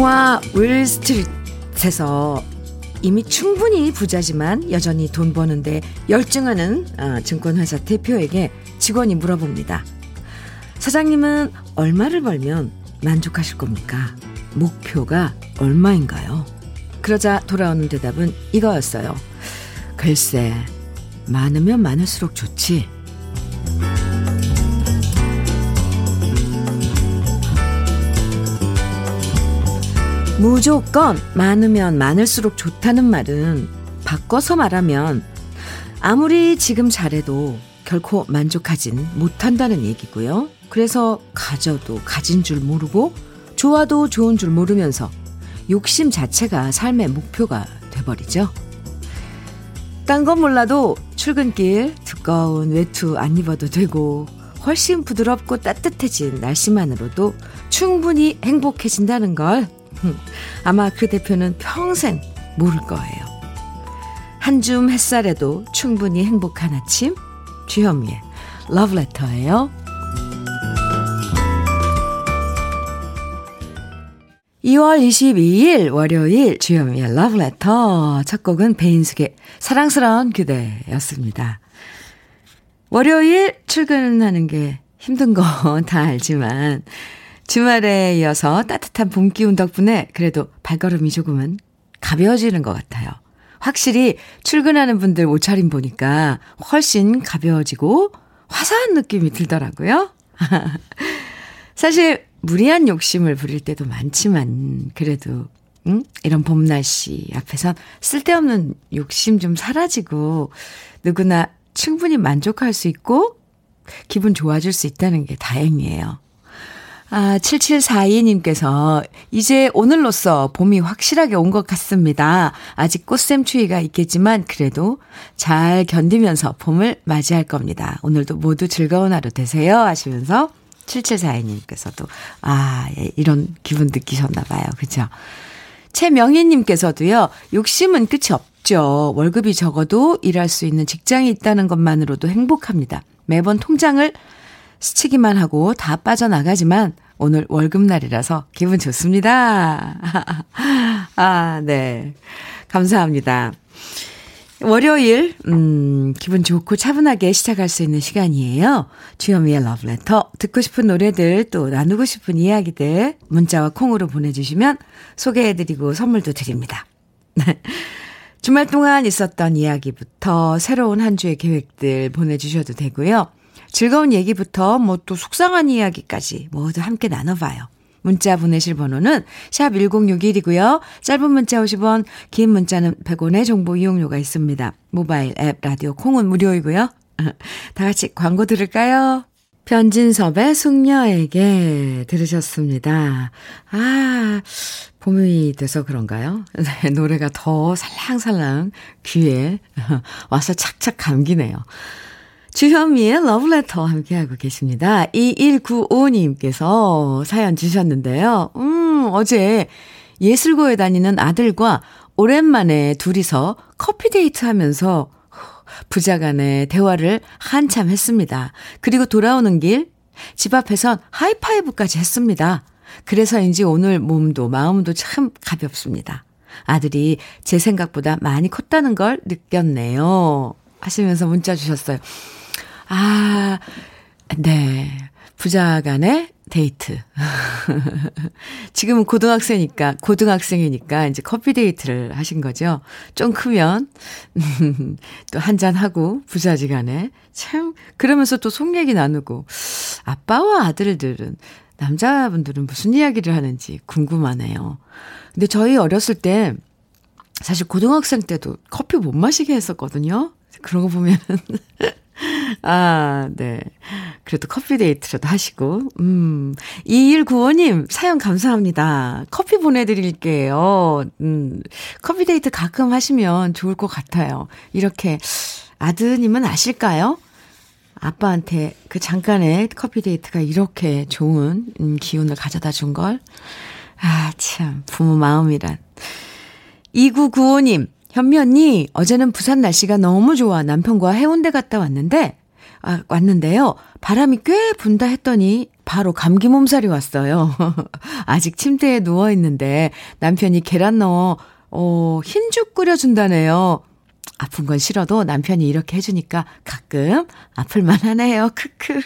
영화 윌스트리트에서 이미 충분히 부자지만 여전히 돈 버는데 열중하는 아, 증권회사 대표에게 직원이 물어봅니다. 사장님은 얼마를 벌면 만족하실 겁니까? 목표가 얼마인가요? 그러자 돌아오는 대답은 이거였어요. 글쎄, 많으면 많을수록 좋지. 무조건 많으면 많을수록 좋다는 말은 바꿔서 말하면 아무리 지금 잘해도 결코 만족하진 못한다는 얘기고요. 그래서 가져도 가진 줄 모르고 좋아도 좋은 줄 모르면서 욕심 자체가 삶의 목표가 돼버리죠. 딴 건 몰라도 출근길 두꺼운 외투 안 입어도 되고 훨씬 부드럽고 따뜻해진 날씨만으로도 충분히 행복해진다는 걸 아마 그 대표는 평생 모를 거예요. 한줌 햇살에도 충분히 행복한 아침 주현미의 러브레터예요. 2월 22일 월요일 주현미의 러브레터 첫 곡은 베인숙의 사랑스러운 그대였습니다. 월요일 출근하는 게 힘든 건 다 알지만 주말에 이어서 따뜻한 봄 기운 덕분에 그래도 발걸음이 조금은 가벼워지는 것 같아요. 확실히 출근하는 분들 옷차림 보니까 훨씬 가벼워지고 화사한 느낌이 들더라고요. 사실 무리한 욕심을 부릴 때도 많지만 그래도 응? 이런 봄 날씨 앞에선 쓸데없는 욕심 좀 사라지고 누구나 충분히 만족할 수 있고 기분 좋아질 수 있다는 게 다행이에요. 아, 7742님께서 이제 오늘로써 봄이 확실하게 온 것 같습니다. 아직 꽃샘추위가 있겠지만 그래도 잘 견디면서 봄을 맞이할 겁니다. 오늘도 모두 즐거운 하루 되세요. 하시면서 7742님께서도 아, 예, 이런 기분 느끼셨나 봐요. 그죠? 최명희 님께서도요, 욕심은 끝이 없죠. 월급이 적어도 일할 수 있는 직장이 있다는 것만으로도 행복합니다. 매번 통장을 스치기만 하고 다 빠져나가지만 오늘 월급날이라서 기분 좋습니다. 아, 네. 감사합니다. 월요일, 음, 기분 좋고 차분하게 시작할 수 있는 시간이에요. 주현미의 러브레터. 듣고 싶은 노래들 또 나누고 싶은 이야기들 문자와 콩으로 보내주시면 소개해드리고 선물도 드립니다. 주말 동안 있었던 이야기부터 새로운 한 주의 계획들 보내주셔도 되고요. 즐거운 얘기부터 뭐 또 속상한 이야기까지 모두 함께 나눠봐요. 문자 보내실 번호는 샵 1061이고요. 짧은 문자 50원, 긴 문자는 100원의 정보 이용료가 있습니다. 모바일 앱 라디오 콩은 무료이고요. 다 같이 광고 들을까요? 변진섭의 숙녀에게 들으셨습니다. 아, 봄이 돼서 그런가요? 네, 노래가 더 살랑살랑 귀에 와서 착착 감기네요. 주현미의 러브레터 함께하고 계십니다. 2195님께서 사연 주셨는데요. 음, 어제 예술고에 다니는 아들과 오랜만에 둘이서 커피 데이트 하면서 부자 간의 대화를 한참 했습니다. 그리고 돌아오는 길 집 앞에선 하이파이브까지 했습니다. 그래서인지 오늘 몸도 마음도 참 가볍습니다. 아들이 제 생각보다 많이 컸다는 걸 느꼈네요. 하시면서 문자 주셨어요. 아, 네. 부자 간의 데이트. 지금은 고등학생이니까, 고등학생이니까 이제 커피 데이트를 하신 거죠. 좀 크면, 또 한잔하고, 부자지 간에. 참, 그러면서 또 속 얘기 나누고. 아빠와 아들들은, 남자분들은 무슨 이야기를 하는지 궁금하네요. 근데 저희 어렸을 때, 사실 고등학생 때도 커피 못 마시게 했었거든요. 그런 거 보면은. 아, 네. 그래도 커피 데이트라도 하시고, 음. 2195님, 사연 감사합니다. 커피 보내드릴게요. 음. 커피 데이트 가끔 하시면 좋을 것 같아요. 이렇게, 아드님은 아실까요? 아빠한테 그 잠깐의 커피 데이트가 이렇게 좋은 음, 기운을 가져다 준 걸. 아, 참, 부모 마음이란. 2995님, 현미 언니, 어제는 부산 날씨가 너무 좋아 남편과 해운대 갔다 왔는데, 아, 왔는데요. 바람이 꽤 분다 했더니 바로 감기 몸살이 왔어요. 아직 침대에 누워 있는데 남편이 계란 넣어 어, 흰죽 끓여준다네요. 아픈 건 싫어도 남편이 이렇게 해주니까 가끔 아플만 하네요. 크크.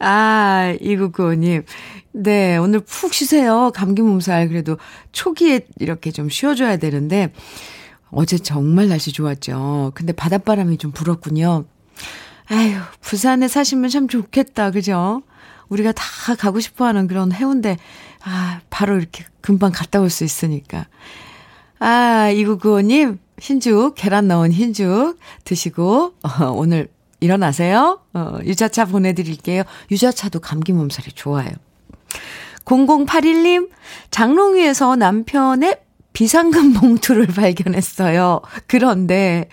아, 이구구님. 네, 오늘 푹 쉬세요. 감기 몸살. 그래도 초기에 이렇게 좀 쉬어줘야 되는데, 어제 정말 날씨 좋았죠. 근데 바닷바람이 좀 불었군요. 아유, 부산에 사시면 참 좋겠다. 그죠? 우리가 다 가고 싶어 하는 그런 해운대, 아, 바로 이렇게 금방 갔다 올 수 있으니까. 아, 이구구호님, 흰죽, 계란 넣은 흰죽 드시고, 어, 오늘 일어나세요. 어, 유자차 보내드릴게요. 유자차도 감기 몸살이 좋아요. 0081님, 장롱위에서 남편의 비상금 봉투를 발견했어요. 그런데,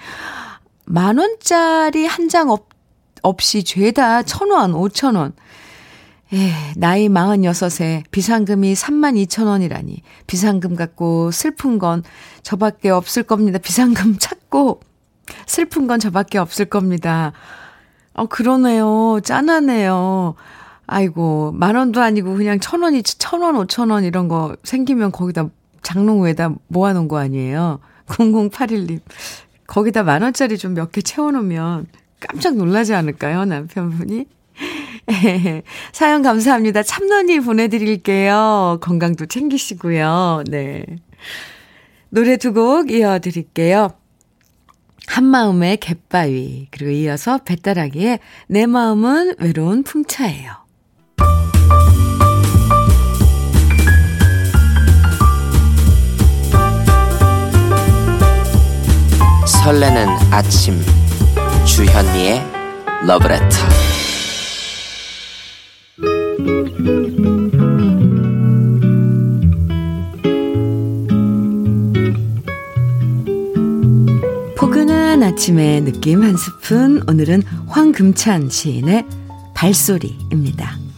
만원짜리 한 장 없이 죄다 천원, 오천원. 예, 나이 46에 비상금이 3만 2천 원이라니. 비상금 갖고 슬픈 건 저밖에 없을 겁니다. 비상금 찾고 슬픈 건 저밖에 없을 겁니다. 어, 그러네요. 짠하네요. 아이고, 만 원도 아니고 그냥 천 원이, 천 원, 오천 원 이런 거 생기면 거기다 장롱에다 모아놓은 거 아니에요? 0081님. 거기다 만 원짜리 좀 몇 개 채워놓으면 깜짝 놀라지 않을까요? 남편분이? 사연 감사합니다. 참론이 보내드릴게요. 건강도 챙기시고요. 네. 노래 두 곡 이어드릴게요. 한마음의 갯바위, 그리고 이어서 배따라기의 내 마음은 외로운 풍차예요. 설레는 아침, 주현미의 러브레터. 포근한 아침의 느낌 한 스푼, 오늘은 황금찬 시인의 발소리입니다.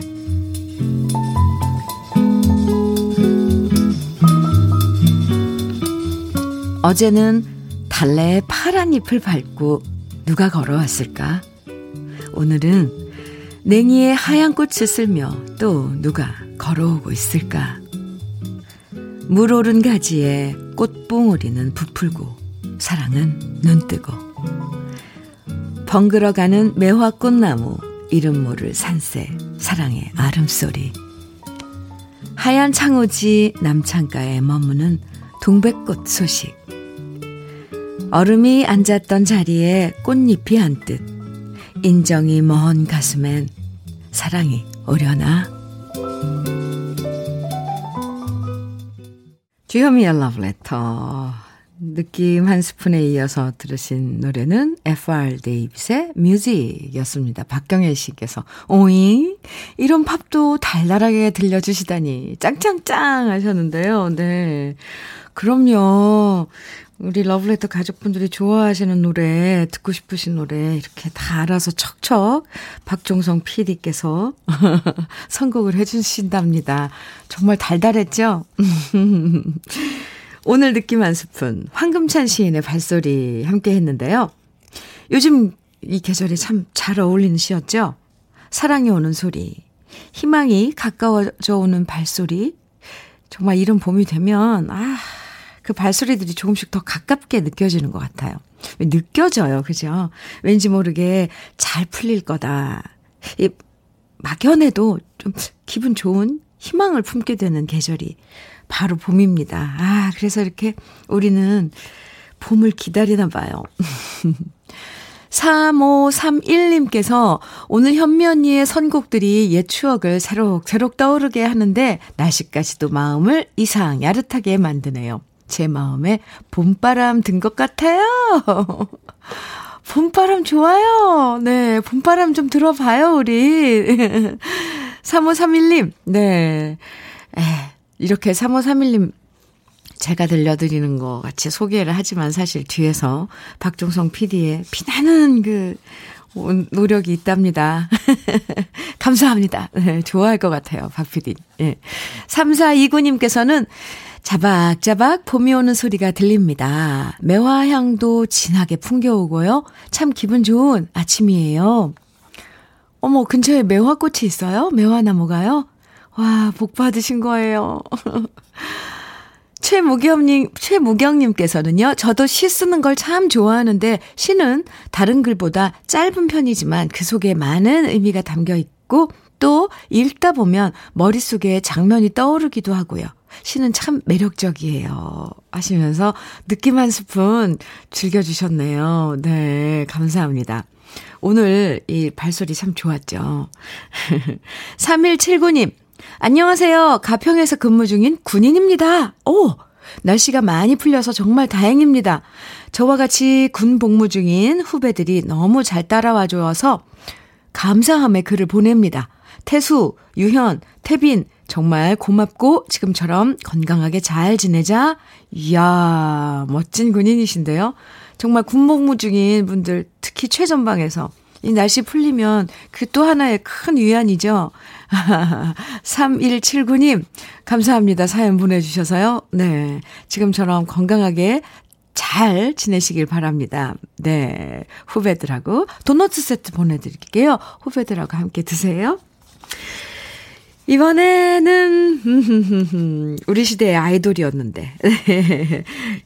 어제는 달래의 파란 잎을 밟고 누가 걸어왔을까? 오늘은 냉이의 하얀 꽃을 쓸며 또 누가 걸어오고 있을까? 물 오른 가지에 꽃봉오리는 부풀고 사랑은 눈뜨고 번글어가는 매화꽃나무 이름 모를 산새 사랑의 아름소리 하얀 창호지 남창가에 머무는 동백꽃 소식 얼음이 앉았던 자리에 꽃잎이 한듯 인정이 먼 가슴엔 사랑이 오려나 주현미의 러브레터 느낌 한 스푼에 이어서 들으신 노래는 FR 데이빗의 뮤직이었습니다. 박경혜 씨께서 오잉 이런 팝도 달달하게 들려주시다니 짱짱짱 하셨는데요. 네. 그럼요. 우리 러브레터 가족분들이 좋아하시는 노래, 듣고 싶으신 노래 이렇게 다 알아서 척척 박종성 PD께서 선곡을 해주신답니다. 정말 달달했죠? 오늘 느낌 한 스푼, 황금찬 시인의 발소리 함께 했는데요. 요즘 이 계절에 참잘 어울리는 시였죠? 사랑이 오는 소리, 희망이 가까워져 오는 발소리. 정말 이런 봄이 되면, 아, 그 발소리들이 조금씩 더 가깝게 느껴지는 것 같아요. 느껴져요. 그죠? 왠지 모르게 잘 풀릴 거다. 이 막연해도 좀 기분 좋은 희망을 품게 되는 계절이 바로 봄입니다. 아, 그래서 이렇게 우리는 봄을 기다리나 봐요. 3531님께서 오늘 언니의 선곡들이 옛 추억을 새록 새록 떠오르게 하는데 날씨까지도 마음을 이상 야릇하게 만드네요. 제 마음에 봄바람 든 것 같아요. 봄바람 좋아요. 네, 봄바람 좀 들어봐요, 우리. 3531님, 네. 에, 이렇게 3531님 제가 들려드리는 것 같이 소개를 하지만 사실 뒤에서 박종성 PD의 피나는 그 노력이 있답니다. 감사합니다. 네, 좋아할 것 같아요, 박 PD. 예. 3429님께서는 자박자박 봄이 오는 소리가 들립니다. 매화향도 진하게 풍겨오고요. 참 기분 좋은 아침이에요. 어머, 근처에 매화꽃이 있어요? 매화나무가요? 와, 복 받으신 거예요. 최무경님, 최무경님께서는요, 저도 시 쓰는 걸 참 좋아하는데, 시는 다른 글보다 짧은 편이지만 그 속에 많은 의미가 담겨 있고, 또 읽다 보면 머릿속에 장면이 떠오르기도 하고요. 시는 참 매력적이에요. 하시면서 느낌 한 스푼 즐겨주셨네요. 네, 감사합니다. 오늘 이 발소리 참 좋았죠. 3179님, 안녕하세요. 가평에서 근무 중인 군인입니다. 오! 날씨가 많이 풀려서 정말 다행입니다. 저와 같이 군 복무 중인 후배들이 너무 잘 따라와 줘서 감사함의 글을 보냅니다. 태수, 유현, 태빈, 정말 고맙고 지금처럼 건강하게 잘 지내자. 이야, 멋진 군인이신데요. 정말 군복무 중인 분들, 특히 최전방에서 이 날씨 풀리면 그 또 하나의 큰 위안이죠. 3179님, 감사합니다. 사연 보내주셔서요. 네. 지금처럼 건강하게 잘 지내시길 바랍니다. 네. 후배들하고 도넛 세트 보내드릴게요. 후배들하고 함께 드세요. 이번에는 우리 시대의 아이돌이었는데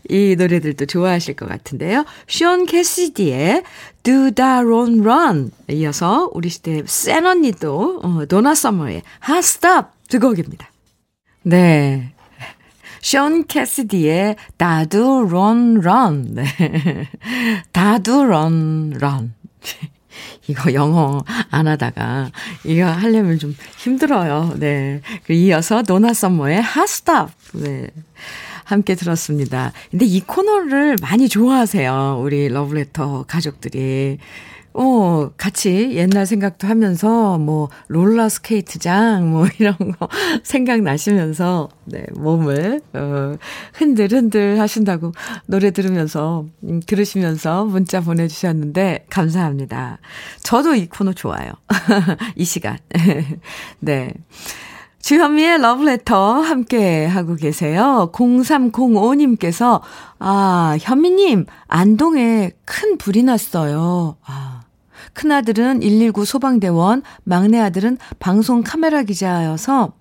이 노래들도 좋아하실 것 같은데요. 션 캐시디의 Do Da Run Run 이어서 우리 시대의 센 언니도 어, 도나 서머의 Hot Stop 두 곡입니다. 네. 션 캐시디의 다두 런 런. 네. 다두 런 런. 이거 영어 안 하다가 이거 하려면 좀 힘들어요. 네. 이어서 노나 썸머의 핫스탑. 네. 함께 들었습니다. 근데 이 코너를 많이 좋아하세요. 우리 러브레터 가족들이. 어, 같이 옛날 생각도 하면서, 뭐, 롤러 스케이트장, 뭐, 이런 거 생각나시면서, 네, 몸을, 어, 흔들흔들 하신다고 노래 들으면서, 음, 들으시면서 문자 보내주셨는데, 감사합니다. 저도 이 코너 좋아요. 이 시간. 네. 주현미의 러브레터 함께 하고 계세요. 0305님께서, 아, 현미님, 안동에 큰 불이 났어요. 아, 큰아들은 119 소방대원, 막내 아들은 방송 카메라 기자여서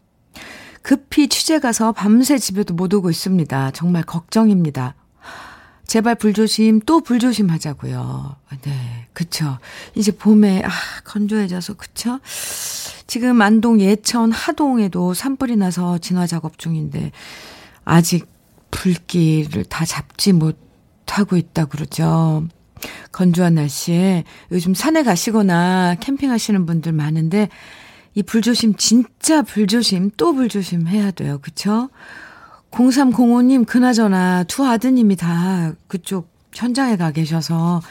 급히 취재 가서 밤새 집에도 못 오고 있습니다. 정말 걱정입니다. 제발 불조심, 또 불조심 하자고요. 네, 그쵸. 이제 봄에, 아, 건조해져서, 그쵸? 지금 안동 예천 하동에도 산불이 나서 진화 작업 중인데, 아직 불길을 다 잡지 못하고 있다 그러죠. 건조한 날씨에 요즘 산에 가시거나 캠핑하시는 분들 많은데 이 불조심 진짜 불조심 또 불조심 해야 돼요. 그쵸? 0305님 그나저나 두 아드님이 다 그쪽 현장에 가 계셔서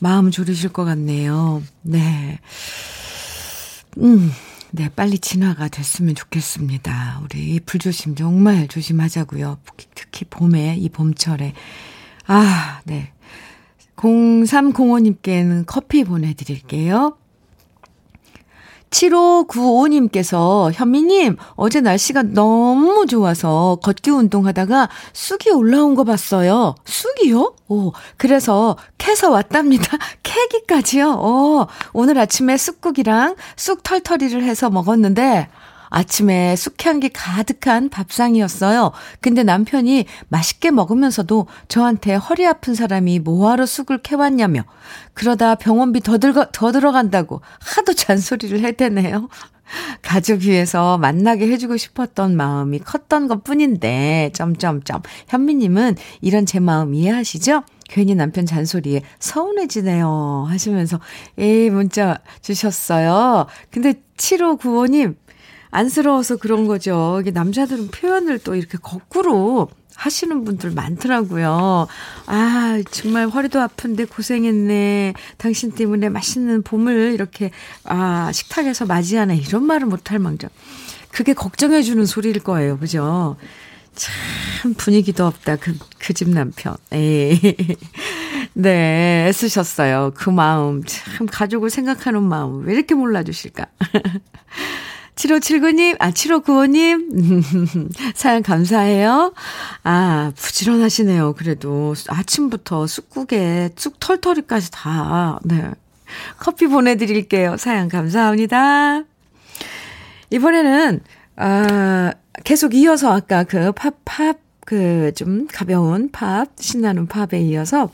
마음 졸이실 것 같네요. 네. 음, 네, 빨리 진화가 됐으면 좋겠습니다. 우리 불조심 정말 조심하자고요. 특히 봄에, 이 봄철에. 아, 네. 0305님께는 커피 보내드릴게요. 7595님께서 현미님 어제 날씨가 너무 좋아서 걷기 운동하다가 쑥이 올라온 거 봤어요. 쑥이요? 오, 그래서 캐서 왔답니다. 캐기까지요? 오, 오늘 아침에 쑥국이랑 쑥 털털이를 해서 먹었는데 아침에 쑥향기 가득한 밥상이었어요. 근데 남편이 맛있게 먹으면서도 저한테 허리 아픈 사람이 뭐하러 쑥을 캐왔냐며 그러다 병원비 더, 들거, 더 들어간다고 하도 잔소리를 해대네요. 가족 위해서 만나게 해주고 싶었던 마음이 컸던 것 뿐인데, 점점점. 현미님은 이런 제 마음 이해하시죠? 괜히 남편 잔소리에 서운해지네요. 하시면서, 에 문자 주셨어요. 근데 7595님, 안쓰러워서 그런 거죠. 이게 남자들은 표현을 또 이렇게 거꾸로 하시는 분들 많더라고요. 아, 정말 허리도 아픈데 고생했네. 당신 때문에 맛있는 봄을 이렇게, 아, 식탁에서 맞이하네. 이런 말을 못할 망정. 그게 걱정해주는 소리일 거예요. 그죠? 참 분위기도 없다. 그, 그 집 남편. 에이. 네, 애쓰셨어요. 그 마음. 참 가족을 생각하는 마음. 왜 이렇게 몰라주실까? 7579님, 아, 7595님, 사연 감사해요. 아, 부지런하시네요. 그래도 아침부터 쑥국에 쑥 털털이까지 다, 네. 커피 보내드릴게요. 사연 감사합니다. 이번에는, 아, 계속 이어서 아까 그 팝, 팝, 그 좀 가벼운 팝, 신나는 팝에 이어서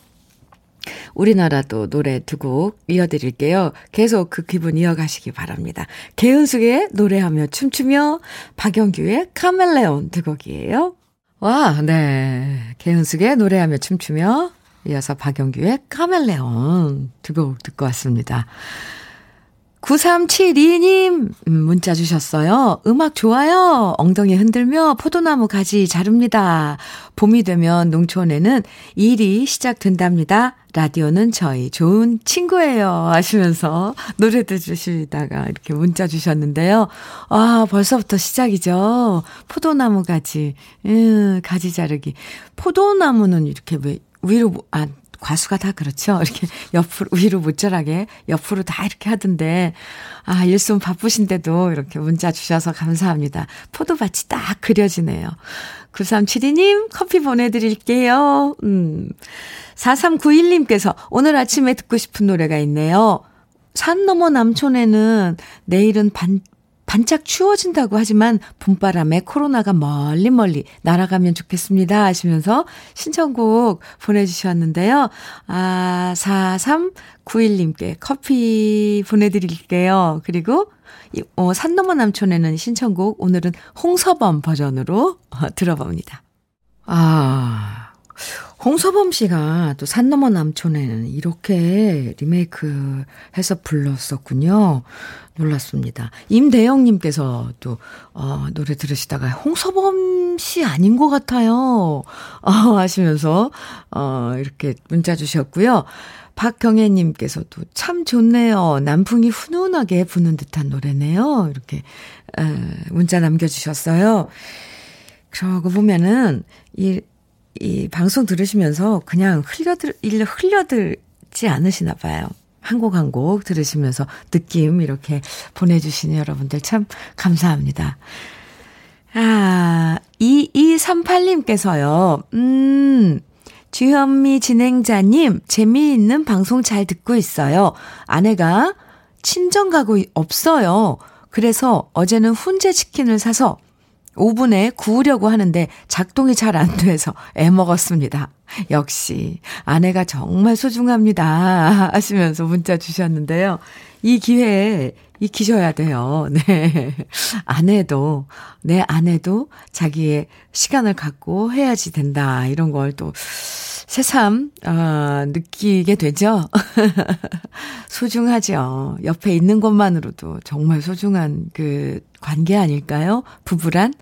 우리나라도 노래 두 곡 이어드릴게요. 계속 그 기분 이어가시기 바랍니다. 개은숙의 노래하며 춤추며 박영규의 카멜레온 두 곡이에요. 와, 네. 개은숙의 노래하며 춤추며 이어서 박영규의 카멜레온 두 곡 듣고 왔습니다. 9372님 음, 문자 주셨어요. 음악 좋아요. 엉덩이 흔들며 포도나무 가지 자릅니다. 봄이 되면 농촌에는 일이 시작된답니다. 라디오는 저희 좋은 친구예요. 하시면서 노래도 주시다가 이렇게 문자 주셨는데요. 아, 벌써부터 시작이죠. 포도나무 가지, 음, 가지 자르기. 포도나무는 이렇게 왜 위로, 아, 과수가 다 그렇죠. 이렇게 옆으로, 위로 무절하게 옆으로 다 이렇게 하던데, 아, 일손 바쁘신데도 이렇게 문자 주셔서 감사합니다. 포도밭이 딱 그려지네요. 9372님, 커피 보내드릴게요. 음. 4391님께서 오늘 아침에 듣고 싶은 노래가 있네요. 산 너머 남촌에는 내일은 반, 반짝 추워진다고 하지만 봄바람에 코로나가 멀리 멀리 날아가면 좋겠습니다 하시면서 신청곡 보내주셨는데요. 아, 4391님께 커피 보내드릴게요. 그리고 어, 산 너머 남촌에는 신청곡 오늘은 홍서범 버전으로 어, 들어봅니다. 아, 홍서범 씨가 또산 너머 남촌에는 이렇게 리메이크 해서 불렀었군요. 놀랐습니다. 임대영님께서 또, 어, 노래 들으시다가 홍서범 씨 아닌 것 같아요. 어, 하시면서, 어, 이렇게 문자 주셨고요. 박경애님께서도 참 좋네요. 남풍이 훈훈하게 부는 듯한 노래네요. 이렇게, 에, 문자 남겨주셨어요. 그러고 보면은, 이, 이 방송 들으시면서 그냥 흘려들, 일로 흘려들지 않으시나 봐요. 한곡 한 곡 들으시면서 느낌 이렇게 보내주시는 여러분들 참 감사합니다. 아, 2238님께서요, 음, 주현미 진행자님, 재미있는 방송 잘 듣고 있어요. 아내가 친정 가고 없어요. 그래서 어제는 훈제 치킨을 사서 오븐에 구우려고 하는데 작동이 잘 안 돼서 애 먹었습니다. 역시 아내가 정말 소중합니다. 하시면서 문자 주셨는데요. 이 기회에 익히셔야 돼요. 네. 아내도, 내 아내도 자기의 시간을 갖고 해야지 된다. 이런 걸 또 새삼, 어, 느끼게 되죠? 소중하죠. 옆에 있는 것만으로도 정말 소중한 그 관계 아닐까요? 부부란?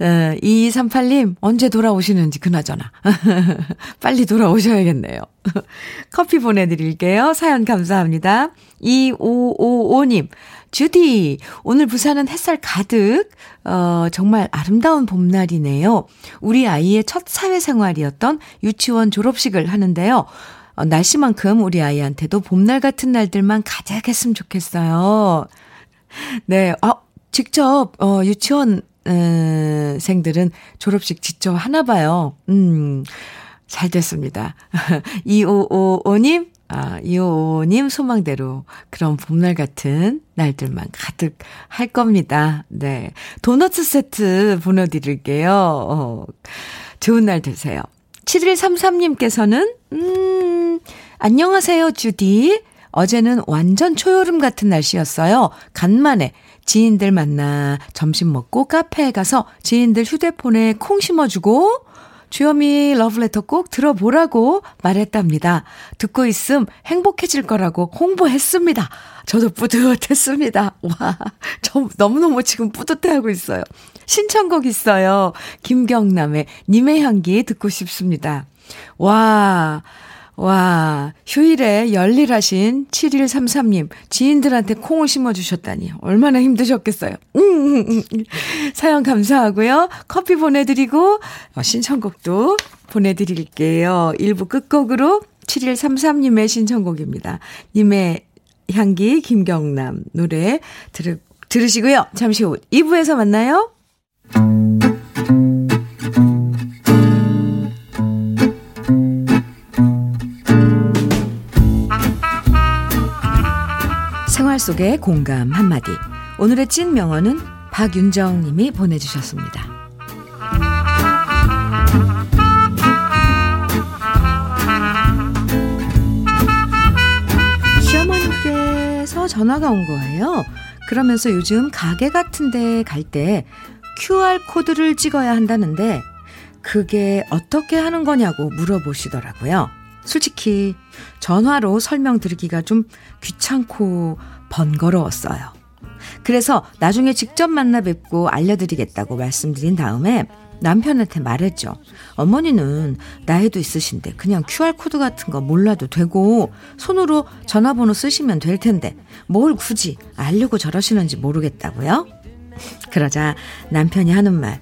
어, 2238님, 언제 돌아오시는지 그나저나. 빨리 돌아오셔야겠네요. 커피 보내드릴게요. 사연 감사합니다. 2555님, 주디, 오늘 부산은 햇살 가득, 어, 정말 아름다운 봄날이네요. 우리 아이의 첫 사회생활이었던 유치원 졸업식을 하는데요. 어, 날씨만큼 우리 아이한테도 봄날 같은 날들만 가득했으면 좋겠어요. 네, 어, 직접, 어, 유치원, 음, 생들은 졸업식 직접 하나 봐요. 음, 잘 됐습니다. 2555님, 아, 2555님 소망대로 그런 봄날 같은 날들만 가득 할 겁니다. 네. 도너츠 세트 보내드릴게요. 어, 좋은 날 되세요. 7133님께서는, 음, 안녕하세요, 주디. 어제는 완전 초여름 같은 날씨였어요. 간만에 지인들 만나 점심 먹고 카페에 가서 지인들 휴대폰에 콩 심어주고 주여미 러브레터 꼭 들어보라고 말했답니다. 듣고 있음 행복해질 거라고 홍보했습니다. 저도 뿌듯했습니다. 와, 저 너무너무 지금 뿌듯해하고 있어요. 신청곡 있어요. 김경남의 님의 향기 듣고 싶습니다. 와, 와, 휴일에 열일하신 7133님, 지인들한테 콩을 심어주셨다니, 얼마나 힘드셨겠어요. 음, 음, 음, 음. 사연 감사하고요. 커피 보내드리고, 어, 신청곡도 보내드릴게요. 1부 끝곡으로 7133님의 신청곡입니다. 님의 향기, 김경남 노래 들, 들으시고요. 잠시 후 2부에서 만나요. 속의 공감 한마디. 오늘의 찐 명언은 박윤정 님이 보내주셨습니다. 시어머님께서 전화가 온 거예요. 그러면서 요즘 가게 같은 데 갈 때 QR코드를 찍어야 한다는데 그게 어떻게 하는 거냐고 물어보시더라고요. 솔직히 전화로 설명드리기가 좀 귀찮고 번거로웠어요. 그래서 나중에 직접 만나 뵙고 알려드리겠다고 말씀드린 다음에 남편한테 말했죠. 어머니는 나이도 있으신데 그냥 QR코드 같은 거 몰라도 되고 손으로 전화번호 쓰시면 될 텐데 뭘 굳이 알려고 저러시는지 모르겠다고요? 그러자 남편이 하는 말.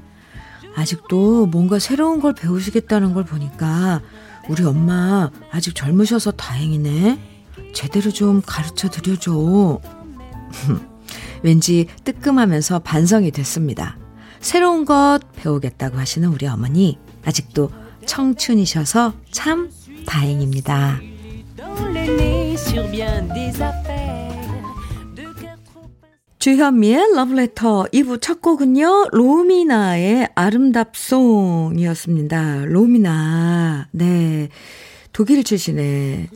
아직도 뭔가 새로운 걸 배우시겠다는 걸 보니까 우리 엄마 아직 젊으셔서 다행이네. 제대로 좀 가르쳐 드려줘. 왠지 뜨끔하면서 반성이 됐습니다. 새로운 것 배우겠다고 하시는 우리 어머니, 아직도 청춘이셔서 참 다행입니다. 주현미의 러브레터 2부 첫 곡은요, 로미나의 아름답송이었습니다. 로미나, 네. 독일 출신의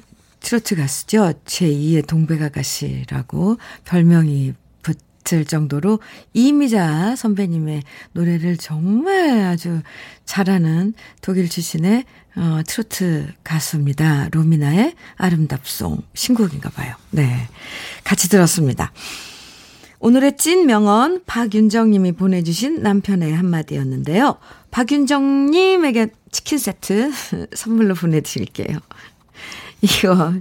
트로트 가수죠. 제2의 동백 아가씨라고 별명이 붙을 정도로 이미자 선배님의 노래를 정말 아주 잘하는 독일 출신의 어, 트로트 가수입니다. 로미나의 아름답송 신곡인가 봐요. 네. 같이 들었습니다. 오늘의 찐 명언 박윤정 님이 보내주신 남편의 한마디였는데요. 박윤정 님에게 치킨 세트 선물로 보내드릴게요. 이거,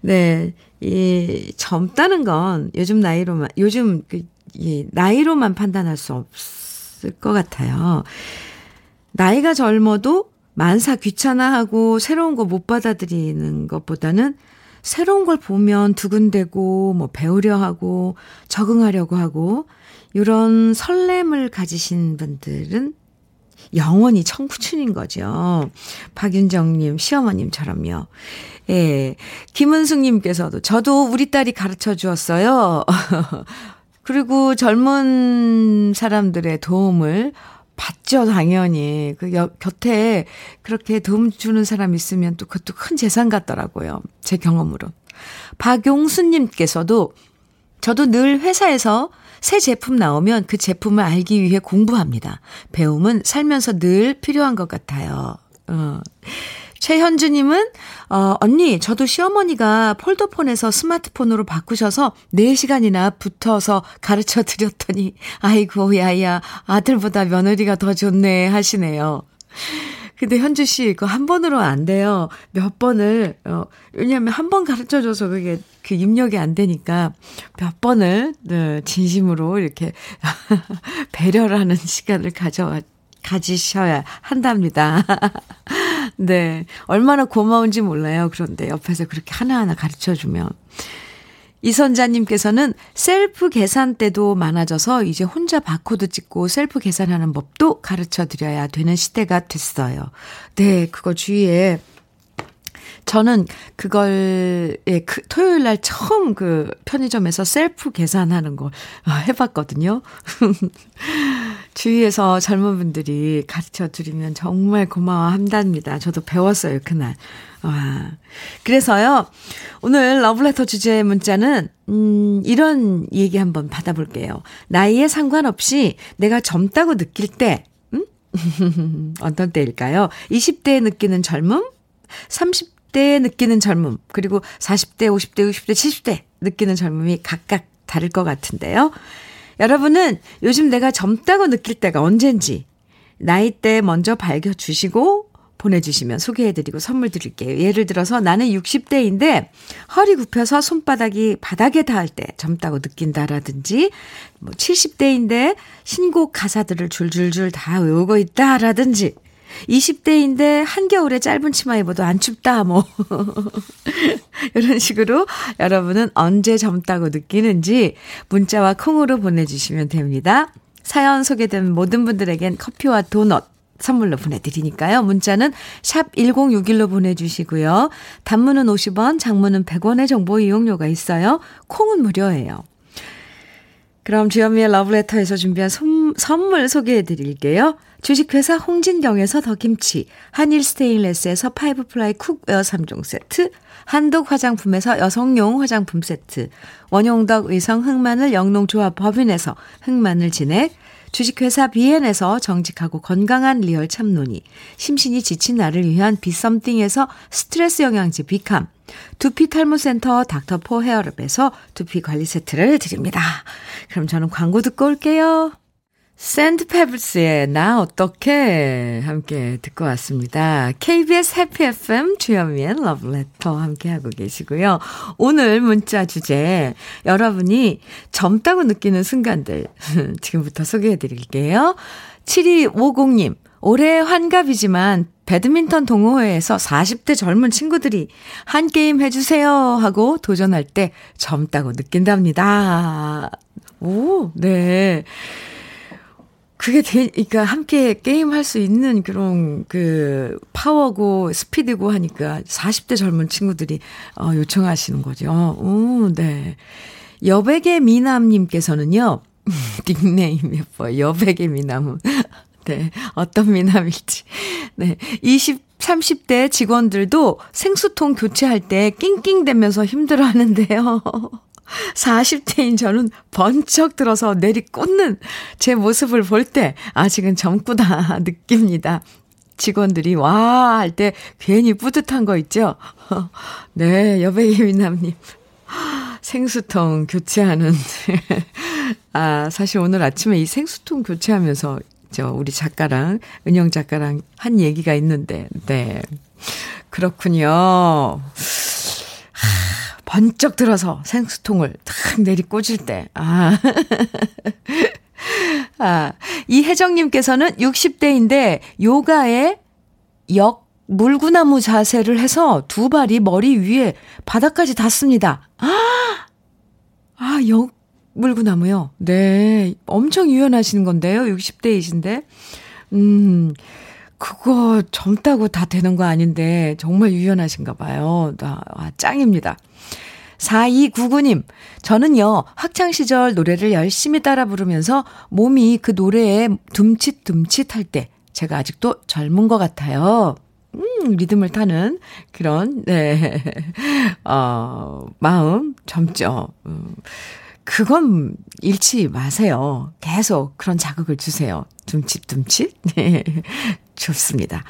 네. 이 젊다는 건 요즘 나이로만, 요즘 그, 이 나이로만 판단할 수 없을 것 같아요. 나이가 젊어도 만사 귀찮아하고 새로운 거 못 받아들이는 것보다는 새로운 걸 보면 두근대고 뭐 배우려 하고 적응하려고 하고 이런 설렘을 가지신 분들은 영원히 청춘인 거죠. 박윤정님, 시어머님처럼요. 예. 김은숙님께서도 저도 우리 딸이 가르쳐 주었어요. 그리고 젊은 사람들의 도움을 받죠, 당연히. 그 곁에 그렇게 도움 주는 사람 있으면 또 그것도 큰 재산 같더라고요. 제 경험으로. 박용수님께서도 저도 늘 회사에서 새 제품 나오면 그 제품을 알기 위해 공부합니다. 배움은 살면서 늘 필요한 것 같아요. 어. 최현주님은, 어, 언니, 저도 시어머니가 폴더폰에서 스마트폰으로 바꾸셔서 4시간이나 붙어서 가르쳐 드렸더니, 아이고, 야야, 아들보다 며느리가 더 좋네 하시네요. 근데 현주 씨, 이거 한 번으로 안 돼요. 몇 번을, 어, 왜냐면 한 번 가르쳐 줘서 그게 그 입력이 안 되니까 몇 번을, 네, 진심으로 이렇게 배려를 하는 시간을 가져, 가지셔야 한답니다. 네. 얼마나 고마운지 몰라요. 그런데 옆에서 그렇게 하나하나 가르쳐 주면. 이선자님께서는 셀프 계산대도 많아져서 이제 혼자 바코드 찍고 셀프 계산하는 법도 가르쳐 드려야 되는 시대가 됐어요. 네, 그거 주위에 저는 그걸, 예, 그, 토요일 날 처음 그 편의점에서 셀프 계산하는 걸 아, 해봤거든요. 주위에서 젊은 분들이 가르쳐 드리면 정말 고마워 한답니다. 저도 배웠어요, 그날. 와. 그래서요, 오늘 러브레터 주제 문자는, 음, 이런 얘기 한번 받아볼게요. 나이에 상관없이 내가 젊다고 느낄 때, 음? 어떤 때일까요? 20대에 느끼는 젊음? 30 대에 느끼는 젊음, 그리고 40대, 50대, 60대, 70대 느끼는 젊음이 각각 다를 것 같은데요. 여러분은 요즘 내가 젊다고 느낄 때가 언젠지 나이대 먼저 밝혀주시고 보내주시면 소개해드리고 선물 드릴게요. 예를 들어서 나는 60대인데 허리 굽혀서 손바닥이 바닥에 닿을 때 젊다고 느낀다라든지 뭐 70대인데 신곡 가사들을 줄줄줄 다 외우고 있다라든지 20대인데 한겨울에 짧은 치마 입어도 안 춥다, 뭐. 이런 식으로 여러분은 언제 젊다고 느끼는지 문자와 콩으로 보내주시면 됩니다. 사연 소개된 모든 분들에겐 커피와 도넛 선물로 보내드리니까요. 문자는 샵 1061로 보내주시고요. 단문은 50원, 장문은 100원의 정보 이용료가 있어요. 콩은 무료예요. 그럼 주현미의 러브레터에서 준비한 선, 선물 소개해 드릴게요. 주식회사 홍진경에서 더김치, 한일 스테인레스에서 five-ply cookware 3종 세트, 한독 화장품에서 여성용 화장품 세트, 원용덕 의성 흑마늘 영농조합 법인에서 흑마늘 진액, 주식회사 비엔에서 정직하고 건강한 리얼 참논이, 심신이 지친 나를 위한 비썸띵에서 스트레스 영양제 비캄, 두피 탈모센터 닥터포 헤어랩에서 두피 관리 세트를 드립니다. 그럼 저는 광고 듣고 올게요. 샌드페블스의 나 어떻게 함께 듣고 왔습니다. KBS 해피 FM 주현미의 러브레터 함께 하고 계시고요. 오늘 문자 주제 여러분이 젊다고 느끼는 순간들 지금부터 소개해 드릴게요. 7250님 올해 환갑이지만 배드민턴 동호회에서 40대 젊은 친구들이 한 게임 해주세요 하고 도전할 때 젊다고 느낀답니다. 오, 네. 그게 되, 그러니까 함께 게임할 수 있는 그런 그 파워고 스피드고 하니까 40대 젊은 친구들이 어, 요청하시는 거죠. 오, 네. 여백의 미남님께서는요, 닉네임 예뻐요. 여백의 미남은. 네. 어떤 미남일지. 네. 20, 30대 직원들도 생수통 교체할 때 낑낑대면서 힘들어 하는데요. 40대인 저는 번쩍 들어서 내리꽂는 제 모습을 볼 때 아직은 젊구나 느낍니다. 직원들이 와 할 때 괜히 뿌듯한 거 있죠? 네, 여배기 미남님. 생수통 교체하는. 아, 사실 오늘 아침에 이 생수통 교체하면서 저 우리 작가랑, 은영 작가랑 한 얘기가 있는데, 네. 그렇군요. 번쩍 들어서 생수통을 탁 내리 꽂을 때, 아. 아, 이혜정님께서는 60대인데 요가에 역 물구나무 자세를 해서 두 발이 머리 위에 바닥까지 닿습니다. 아, 아, 역 물구나무요? 네. 엄청 유연하시는 건데요. 60대이신데. 음, 그거 젊다고 다 되는 거 아닌데 정말 유연하신가 봐요. 아, 짱입니다. 4299님, 저는요, 학창시절 노래를 열심히 따라 부르면서 몸이 그 노래에 둠칫둠칫 할 때, 제가 아직도 젊은 것 같아요. 음, 리듬을 타는 그런, 네, 어, 마음 젊죠. 음, 그건 잃지 마세요. 계속 그런 자극을 주세요. 둠칫둠칫. 네, 좋습니다.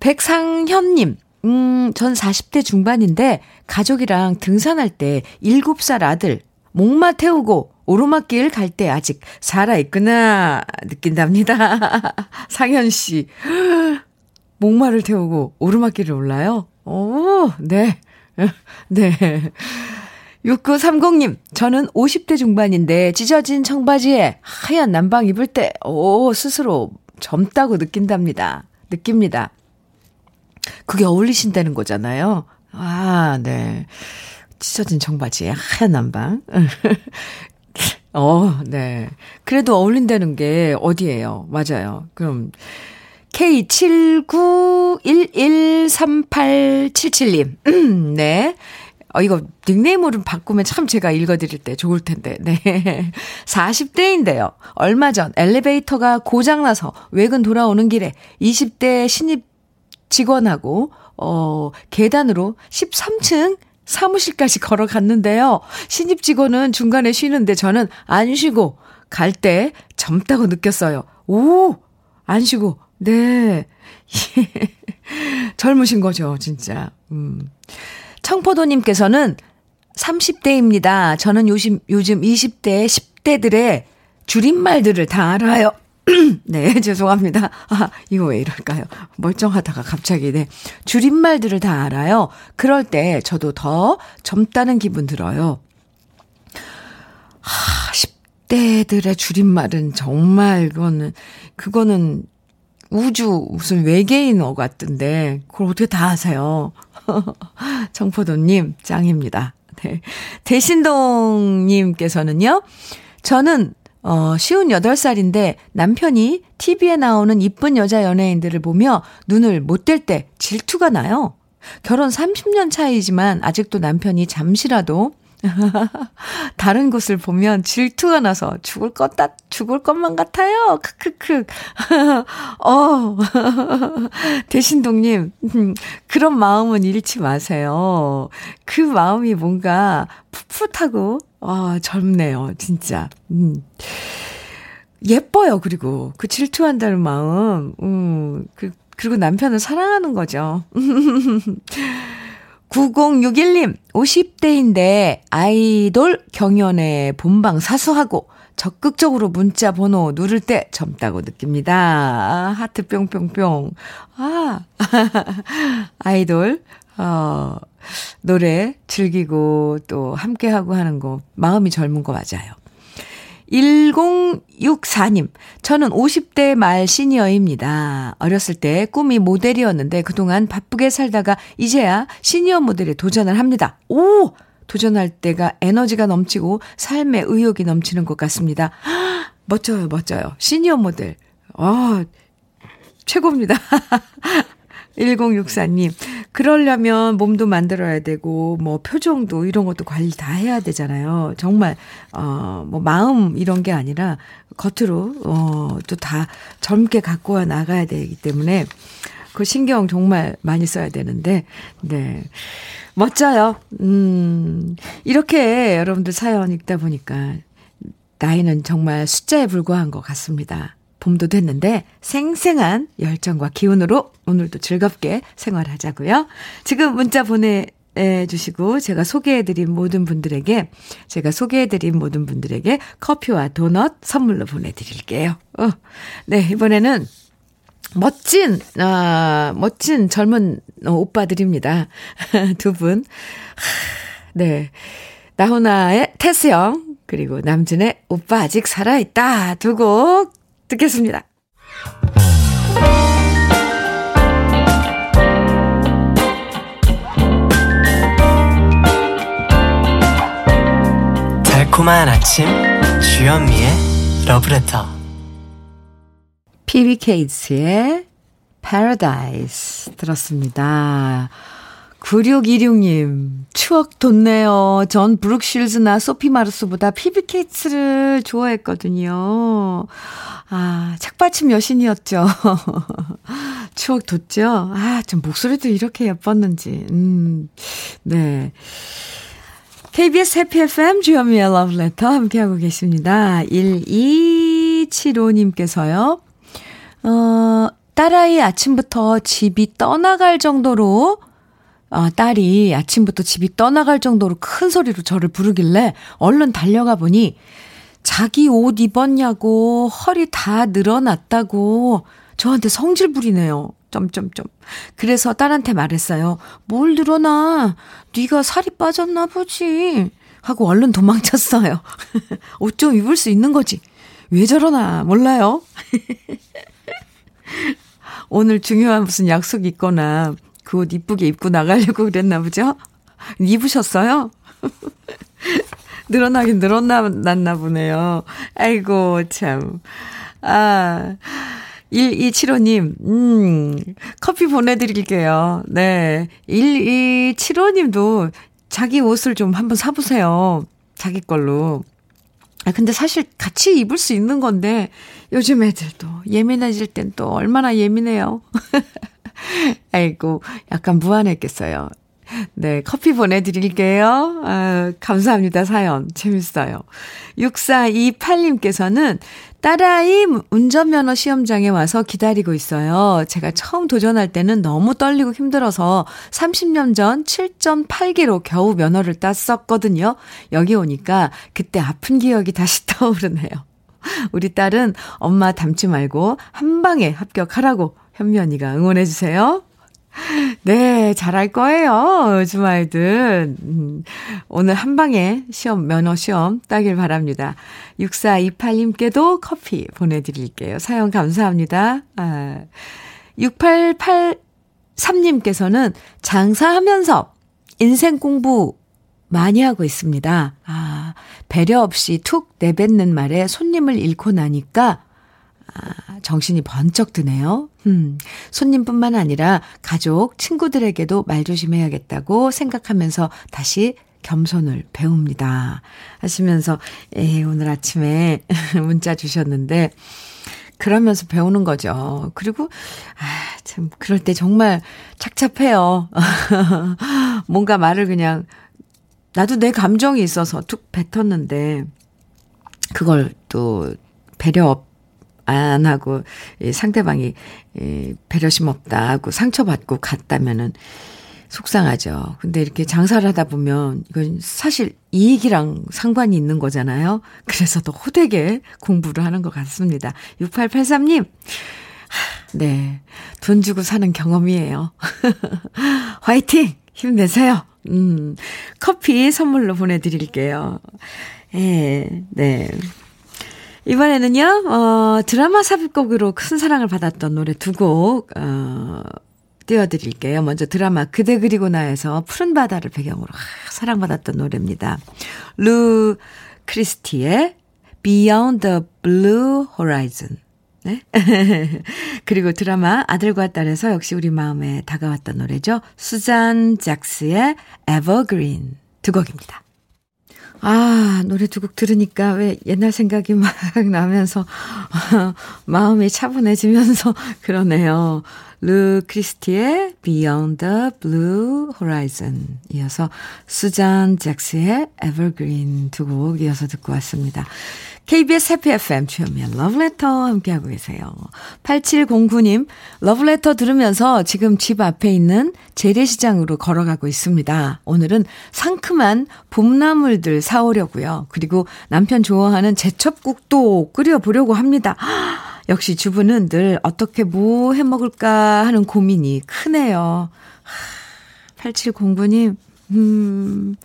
백상현님, 음, 전 40대 중반인데 가족이랑 등산할 때 7살 아들 목마 태우고 오르막길 갈 때 아직 살아있구나 느낀답니다. 상현 씨. 목마를 태우고 오르막길을 올라요? 오, 네. 네. 6930님, 저는 50대 중반인데 찢어진 청바지에 하얀 남방 입을 때, 오, 스스로 젊다고 느낀답니다. 느낍니다. 그게 어울리신다는 거잖아요. 아, 네. 찢어진 청바지에 하얀 남방. 어, 네. 그래도 어울린다는 게 어디예요? 맞아요. 그럼 K79113877님. 네. 어, 이거 닉네임으로 바꾸면 참 제가 읽어드릴 때 좋을 텐데. 네. 40대인데요. 얼마 전 엘리베이터가 고장나서 외근 돌아오는 길에 20대 신입 직원하고, 어, 계단으로 13층 사무실까지 걸어갔는데요. 신입 직원은 중간에 쉬는데 저는 안 쉬고 갈 때 젊다고 느꼈어요. 오! 안 쉬고. 네. 젊으신 거죠, 진짜. 음. 청포도님께서는 30대입니다. 저는 요즘, 요즘 20대, 10대들의 줄임말들을 다 알아요. 네, 죄송합니다. 아, 이거 왜 이럴까요? 멀쩡하다가 갑자기, 네. 줄임말들을 다 알아요. 그럴 때 저도 더 젊다는 기분 들어요. 하, 10대들의 줄임말은 정말, 그거는, 그거는 우주, 무슨 외계인어 같던데, 그걸 어떻게 다 아세요? 청포도님, 짱입니다. 네. 대신동님께서는요, 저는 어, 쉬운 8살인데 남편이 TV에 나오는 이쁜 여자 연예인들을 보며 눈을 못 뗄 때 질투가 나요. 결혼 30년 차이지만 아직도 남편이 잠시라도 다른 곳을 보면 질투가 나서 죽을 것, 다, 죽을 것만 같아요. 크크크. 어. 대신동님, 그런 마음은 잃지 마세요. 그 마음이 뭔가 풋풋하고, 아, 젊네요. 진짜. 음. 예뻐요, 그리고. 그 질투한다는 마음. 음, 그, 그리고 남편을 사랑하는 거죠. 9061님, 50대인데 아이돌 경연에 본방 사수하고 적극적으로 문자 번호 누를 때 젊다고 느낍니다. 아, 하트 뿅뿅뿅. 아, 아이돌, 어, 노래 즐기고 또 함께하고 하는 거, 마음이 젊은 거 맞아요. 1064님, 저는 50대 말 시니어입니다. 어렸을 때 꿈이 모델이었는데 그동안 바쁘게 살다가 이제야 시니어 모델에 도전을 합니다. 오! 도전할 때가 에너지가 넘치고 삶의 의욕이 넘치는 것 같습니다. 멋져요, 멋져요. 시니어 모델. 아, 최고입니다. 1064님, 그러려면 몸도 만들어야 되고, 뭐, 표정도 이런 것도 관리 다 해야 되잖아요. 정말, 어, 뭐, 마음 이런 게 아니라, 겉으로, 어, 또 다 젊게 갖고 와 나가야 되기 때문에, 그 신경 정말 많이 써야 되는데, 네. 멋져요. 음, 이렇게 여러분들 사연 읽다 보니까, 나이는 정말 숫자에 불과한 것 같습니다. 봄도 됐는데 생생한 열정과 기운으로 오늘도 즐겁게 생활하자고요. 지금 문자 보내 주시고 제가 소개해드린 모든 분들에게 제가 소개해드린 모든 분들에게 커피와 도넛 선물로 보내드릴게요. 어, 네 이번에는 멋진 아 멋진 젊은 오빠들입니다. 두 분. 네 나훈아의 태수영 그리고 남준의 오빠 아직 살아있다 두 곡 듣겠습니다. 달콤한 아침 주현미의 러브레터 PBK스의 Paradise 들었습니다. 9626님, 추억 돋네요. 전 브룩실즈나 소피 마르스보다 피비케이츠를 좋아했거든요. 아, 책받침 여신이었죠. 추억 돋죠? 아, 좀 목소리도 이렇게 예뻤는지. 음, 네. KBS 해피 FM 주현미의 러브레터 함께하고 계십니다. 1275님께서요. 어, 딸아이 아침부터 집이 떠나갈 정도로 어, 딸이 아침부터 집이 떠나갈 정도로 큰 소리로 저를 부르길래 얼른 달려가 보니 자기 옷 입었냐고 허리 다 늘어났다고 저한테 성질 부리네요. 점점점. 그래서 딸한테 말했어요. 뭘 늘어나? 네가 살이 빠졌나 보지. 하고 얼른 도망쳤어요. 옷 좀 입을 수 있는 거지. 왜 저러나 몰라요. 오늘 중요한 무슨 약속 있거나 그 옷 이쁘게 입고 나가려고 그랬나 보죠? 입으셨어요? 늘어나긴 늘어났나 보네요. 아이고, 참. 아, 1275님, 음, 커피 보내드릴게요. 네. 1275님도 자기 옷을 좀 한번 사보세요. 자기 걸로. 아, 근데 사실 같이 입을 수 있는 건데, 요즘 애들도 예민해질 땐 또 얼마나 예민해요. 아이고, 약간 무안했겠어요. 네, 커피 보내드릴게요. 아, 감사합니다, 사연. 재밌어요. 6428님께서는 딸아이 운전면허 시험장에 와서 기다리고 있어요. 제가 처음 도전할 때는 너무 떨리고 힘들어서 30년 전 7.8기로 겨우 면허를 땄었거든요. 여기 오니까 그때 아픈 기억이 다시 떠오르네요. 우리 딸은 엄마 닮지 말고 한 방에 합격하라고 현미 언니가 응원해주세요. 네, 잘할 거예요. 주말들. 음, 오늘 한 방에 시험, 면허 시험 따길 바랍니다. 6428님께도 커피 보내드릴게요. 사연 감사합니다. 아, 6883님께서는 장사하면서 인생 공부 많이 하고 있습니다. 아, 배려 없이 툭 내뱉는 말에 손님을 잃고 나니까 아, 정신이 번쩍 드네요. 음, 손님뿐만 아니라 가족, 친구들에게도 말 조심해야겠다고 생각하면서 다시 겸손을 배웁니다. 하시면서, 예, 오늘 아침에 문자 주셨는데, 그러면서 배우는 거죠. 그리고, 아, 참, 그럴 때 정말 착잡해요. 뭔가 말을 그냥, 나도 내 감정이 있어서 툭 뱉었는데, 그걸 또 배려 안 하고 상대방이 배려심 없다 하고 상처받고 갔다면은 속상하죠. 근데 이렇게 장사를 하다 보면 이건 사실 이익이랑 상관이 있는 거잖아요. 그래서 더 호되게 공부를 하는 것 같습니다. 6883님. 네. 돈 주고 사는 경험이에요. 화이팅! 힘내세요. 음, 커피 선물로 보내드릴게요. 예, 네. 이번에는요, 어, 드라마 삽입곡으로 큰 사랑을 받았던 노래 두 곡, 어, 띄워드릴게요. 먼저 드라마 그대 그리고 나에서 푸른 바다를 배경으로 아, 사랑받았던 노래입니다. 루 크리스티의 Beyond the Blue Horizon. 네? 그리고 드라마 아들과 딸에서 역시 우리 마음에 다가왔던 노래죠. 수잔 잭스의 Evergreen 두 곡입니다. 아, 노래 두 곡 들으니까 왜 옛날 생각이 막 나면서 마음이 차분해지면서 그러네요. 루 크리스티의 Beyond the Blue Horizon 이어서 수잔 잭스의 Evergreen 두 곡 이어서 듣고 왔습니다. KBS 해피 FM 주현미의 러브레터 함께하고 계세요. 8709님, 러브레터 들으면서 지금 집 앞에 있는 재래시장으로 걸어가고 있습니다. 오늘은 상큼한 봄나물들 사오려고요. 그리고 남편 좋아하는 제첩국도 끓여보려고 합니다. 역시 주부는 늘 어떻게 뭐 해 먹을까 하는 고민이 크네요. 8709님, 음,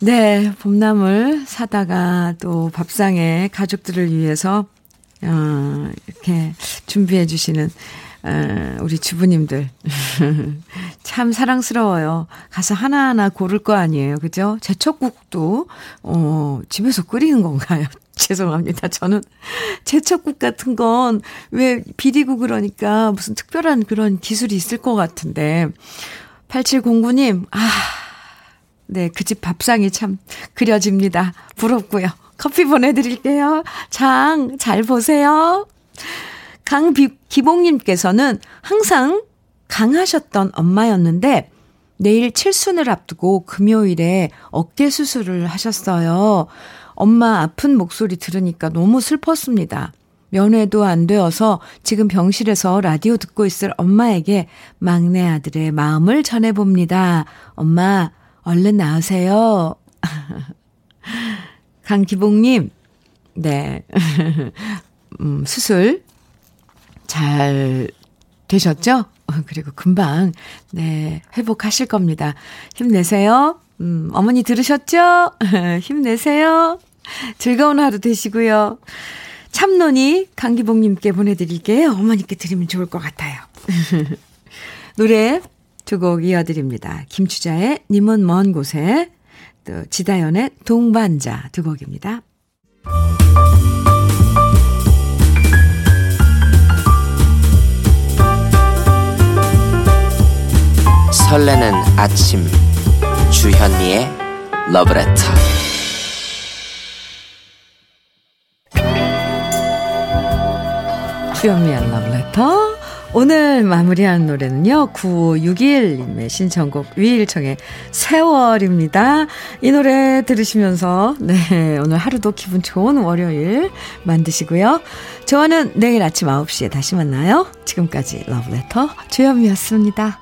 네, 봄나물 사다가 또 밥상에 가족들을 위해서, 어, 이렇게 준비해 주시는, 어, 우리 주부님들. 참 사랑스러워요. 가서 하나하나 고를 거 아니에요. 그죠? 제철국도, 어, 집에서 끓이는 건가요? 죄송합니다. 저는 제철국 같은 건 왜 비리고 그러니까 무슨 특별한 그런 기술이 있을 것 같은데. 8709님, 아, 네, 그 집 밥상이 참 그려집니다. 부럽고요. 커피 보내드릴게요. 장, 잘 보세요. 강기봉님께서는 항상 강하셨던 엄마였는데, 내일 칠순을 앞두고 금요일에 어깨 수술을 하셨어요. 엄마 아픈 목소리 들으니까 너무 슬펐습니다. 면회도 안 되어서 지금 병실에서 라디오 듣고 있을 엄마에게 막내 아들의 마음을 전해봅니다. 엄마, 얼른 나으세요. 강기봉님, 네. 음, 수술 잘 되셨죠? 그리고 금방, 네, 회복하실 겁니다. 힘내세요. 음, 어머니 들으셨죠? 힘내세요. 즐거운 하루 되시고요. 참론이 강기봉님께 보내드릴게요. 어머니께 드리면 좋을 것 같아요. 노래 두 곡 이어드립니다. 김추자의 님은 먼 곳에 또 지다연의 동반자 두 곡입니다. 설레는 아침 주현미의 러브레터 주현미의 러브레터 오늘 마무리한 노래는요, 9561님의 신청곡 위일청의 세월입니다. 이 노래 들으시면서, 네, 오늘 하루도 기분 좋은 월요일 만드시고요. 저는 내일 아침 9시에 다시 만나요. 지금까지 러브레터 주현미였습니다.